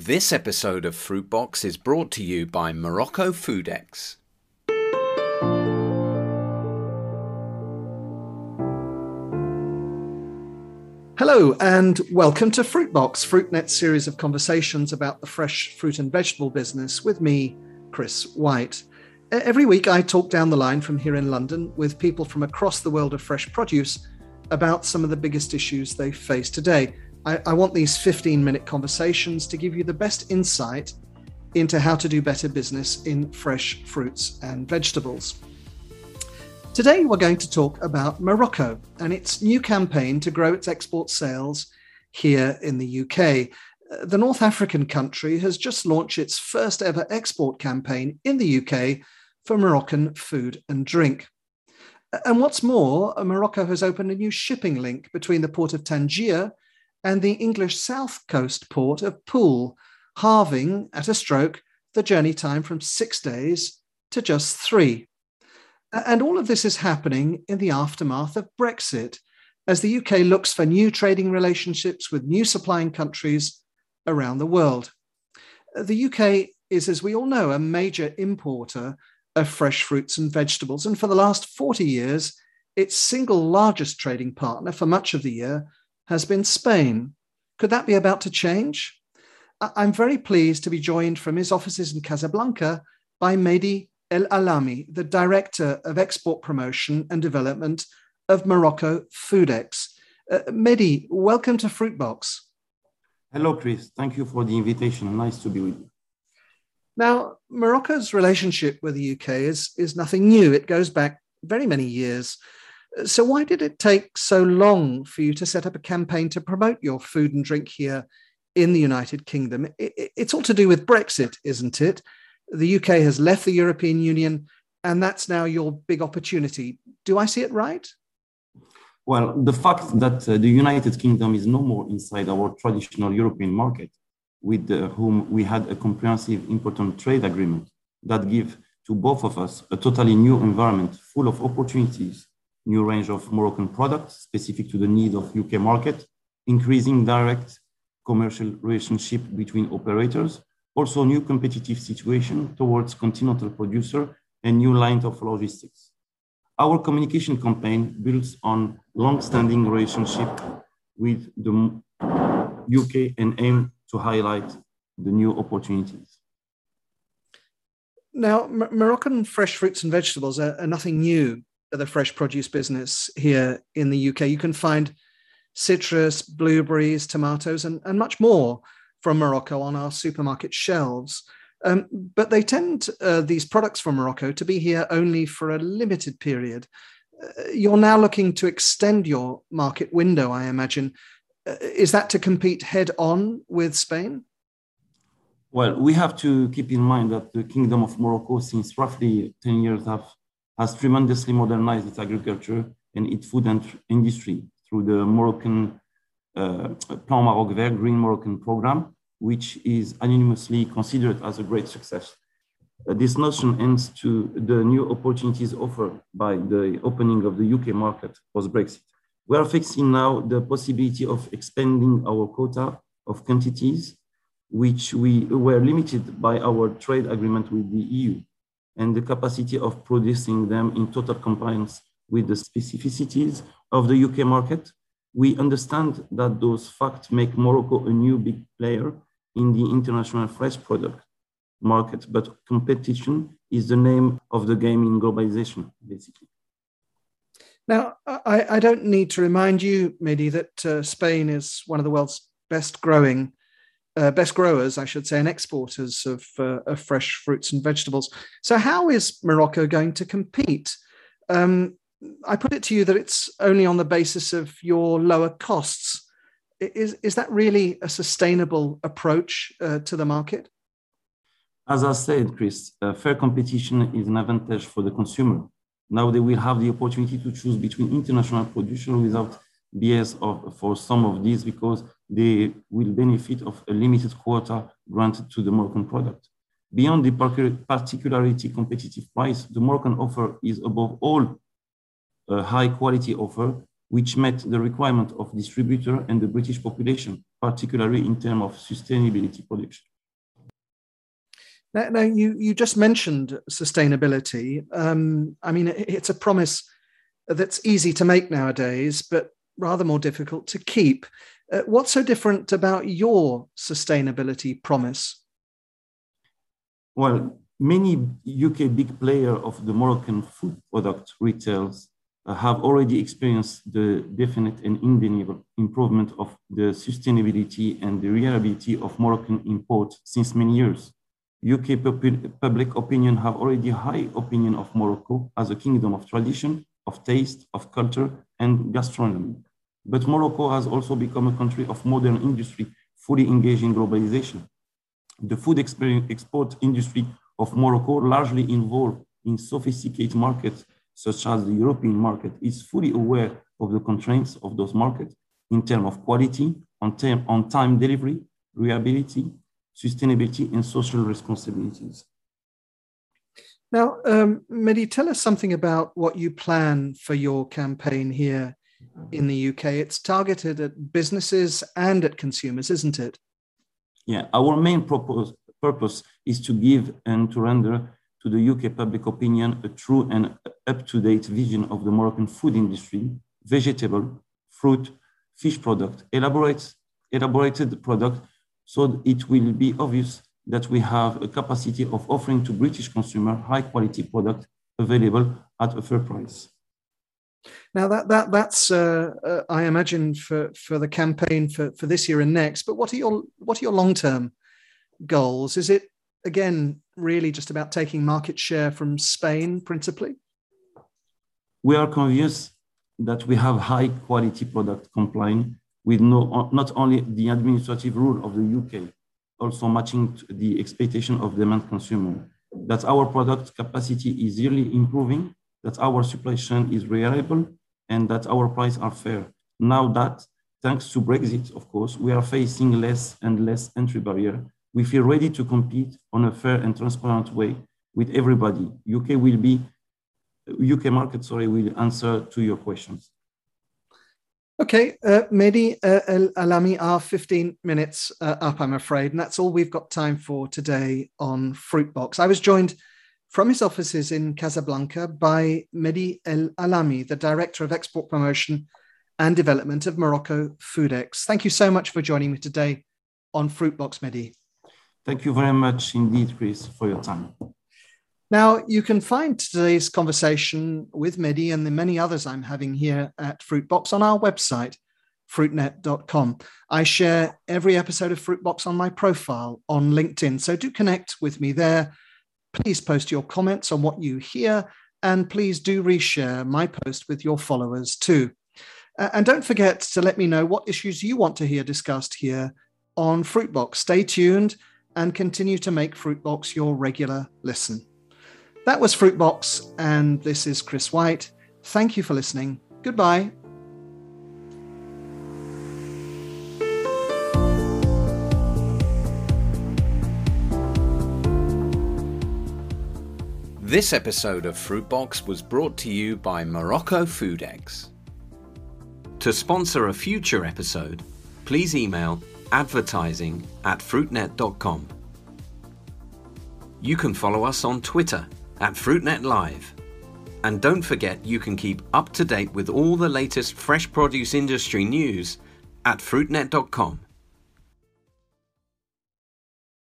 This episode of Fruitbox is brought to you by Morocco Foodex. Hello and welcome to Fruitbox, Fruitnet's series of conversations about the fresh fruit and vegetable business with me, Chris White. Every week I talk down the line from here in London with people from across the world of fresh produce about some of the biggest issues they face today. I, I want these 15 minute conversations to give you the best insight into how to do better business in fresh fruits and vegetables. Today, we're going to talk about Morocco and its new campaign to grow its export sales here in the UK. The North African country has just launched its first ever export campaign in the UK for Moroccan food and drink. And what's more, Morocco has opened a new shipping link between the port of Tangier and the English south coast port of Poole, halving at a stroke the journey time from six days to just three. And all of this is happening in the aftermath of Brexit, as the UK looks for new trading relationships with new supplying countries around the world. The UK is, as we all know, a major importer of fresh fruits and vegetables. And for the last 40 years, its single largest trading partner for much of the year has been Spain. Could that be about to change? I'm very pleased to be joined from his offices in Casablanca by Mehdi El Alami, the Director of Export Promotion and Development of Morocco Foodex. Uh, Mehdi, welcome to Fruitbox. Hello, Chris. Thank you for the invitation. Nice to be with you. Now, Morocco's relationship with the UK is, is nothing new. It goes back very many years. So, why did it take so long for you to set up a campaign to promote your food and drink here in the United Kingdom? It's all to do with Brexit, isn't it? The UK has left the European Union, and that's now your big opportunity. Do I see it right? Well, the fact that uh, the United Kingdom is no more inside our traditional European market, with uh, whom we had a comprehensive important trade agreement that gives to both of us a totally new environment full of opportunities new range of Moroccan products specific to the need of UK market, increasing direct commercial relationship between operators, also new competitive situation towards continental producer and new lines of logistics. Our communication campaign builds on long-standing relationship with the UK and aim to highlight the new opportunities. Now, Moroccan fresh fruits and vegetables are, are nothing new the fresh produce business here in the UK. You can find citrus, blueberries, tomatoes, and, and much more from Morocco on our supermarket shelves. Um, but they tend, uh, these products from Morocco, to be here only for a limited period. Uh, you're now looking to extend your market window, I imagine. Uh, is that to compete head on with Spain? Well, we have to keep in mind that the Kingdom of Morocco, since roughly 10 years, have has tremendously modernized its agriculture and its food and industry through the Moroccan uh, Plan Maroc Vert Green Moroccan program, which is unanimously considered as a great success. Uh, this notion ends to the new opportunities offered by the opening of the UK market post-Brexit. We are facing now the possibility of expanding our quota of quantities, which we were limited by our trade agreement with the EU and the capacity of producing them in total compliance with the specificities of the UK market. We understand that those facts make Morocco a new big player in the international fresh product market, but competition is the name of the game in globalization, basically. Now, I, I don't need to remind you, Mehdi, that uh, Spain is one of the world's best growing uh, best growers, I should say, and exporters of, uh, of, fresh fruits and vegetables. So, how is Morocco going to compete? Um, I put it to you that it's only on the basis of your lower costs. Is, is that really a sustainable approach uh, to the market? As I said, Chris, fair competition is an advantage for the consumer. Now they will have the opportunity to choose between international production without BS for some of these because they will benefit of a limited quota granted to the Moroccan product. Beyond the particularity competitive price, the Moroccan offer is above all a high quality offer, which met the requirement of distributor and the British population, particularly in terms of sustainability production. Now, now you, you just mentioned sustainability. Um, I mean, it's a promise that's easy to make nowadays, but rather more difficult to keep. Uh, what's so different about your sustainability promise? Well, many UK big players of the Moroccan food product retails uh, have already experienced the definite and undeniable improvement of the sustainability and the reliability of Moroccan imports since many years. UK public opinion have already high opinion of Morocco as a kingdom of tradition, of taste, of culture, and gastronomy. But Morocco has also become a country of modern industry, fully engaged in globalization. The food export industry of Morocco, largely involved in sophisticated markets such as the European market, is fully aware of the constraints of those markets in terms of quality, on, term, on time delivery, reliability, sustainability, and social responsibilities. Now, um, Mehdi, tell us something about what you plan for your campaign here in the UK. It's targeted at businesses and at consumers, isn't it? Yeah, our main purpose, purpose is to give and to render to the UK public opinion a true and up-to-date vision of the Moroccan food industry, vegetable, fruit, fish product, elaborate, elaborated product, so it will be obvious that we have a capacity of offering to British consumer high quality product available at a fair price. Now that that that's uh, uh, I imagine for for the campaign for for this year and next. But what are your what are your long term goals? Is it again really just about taking market share from Spain principally? We are convinced that we have high quality product complying with no not only the administrative rule of the UK, also matching the expectation of demand consumer. That our product capacity is yearly improving, that our supply chain is reliable, and that our prices are fair. Now that, thanks to Brexit, of course, we are facing less and less entry barrier. We feel ready to compete on a fair and transparent way with everybody. UK will be, UK market, sorry, will answer to your questions. Okay, uh, Mehdi uh, Alami are 15 minutes uh, up, I'm afraid, and that's all we've got time for today on Fruitbox. I was joined from his offices in Casablanca by Mehdi El Alami, the Director of Export Promotion and Development of Morocco Foodex. Thank you so much for joining me today on Fruitbox, Mehdi. Thank you very much indeed, Chris, for your time. Now, you can find today's conversation with Mehdi and the many others I'm having here at Fruitbox on our website, fruitnet.com. I share every episode of Fruitbox on my profile on LinkedIn, so do connect with me there. Please post your comments on what you hear, and please do reshare my post with your followers too. and don't forget to let me know what issues you want to hear discussed here on Fruitbox. Stay tuned and continue to make Fruitbox your regular listen. That was Fruitbox, and this is Chris White. Thank you for listening. Goodbye. This episode of Fruitbox was brought to you by Morocco Foodex. To sponsor a future episode, please email advertising at fruitnet.com. You can follow us on Twitter at FruitNet Live. And don't forget you can keep up to date with all the latest fresh produce industry news at fruitnet.com.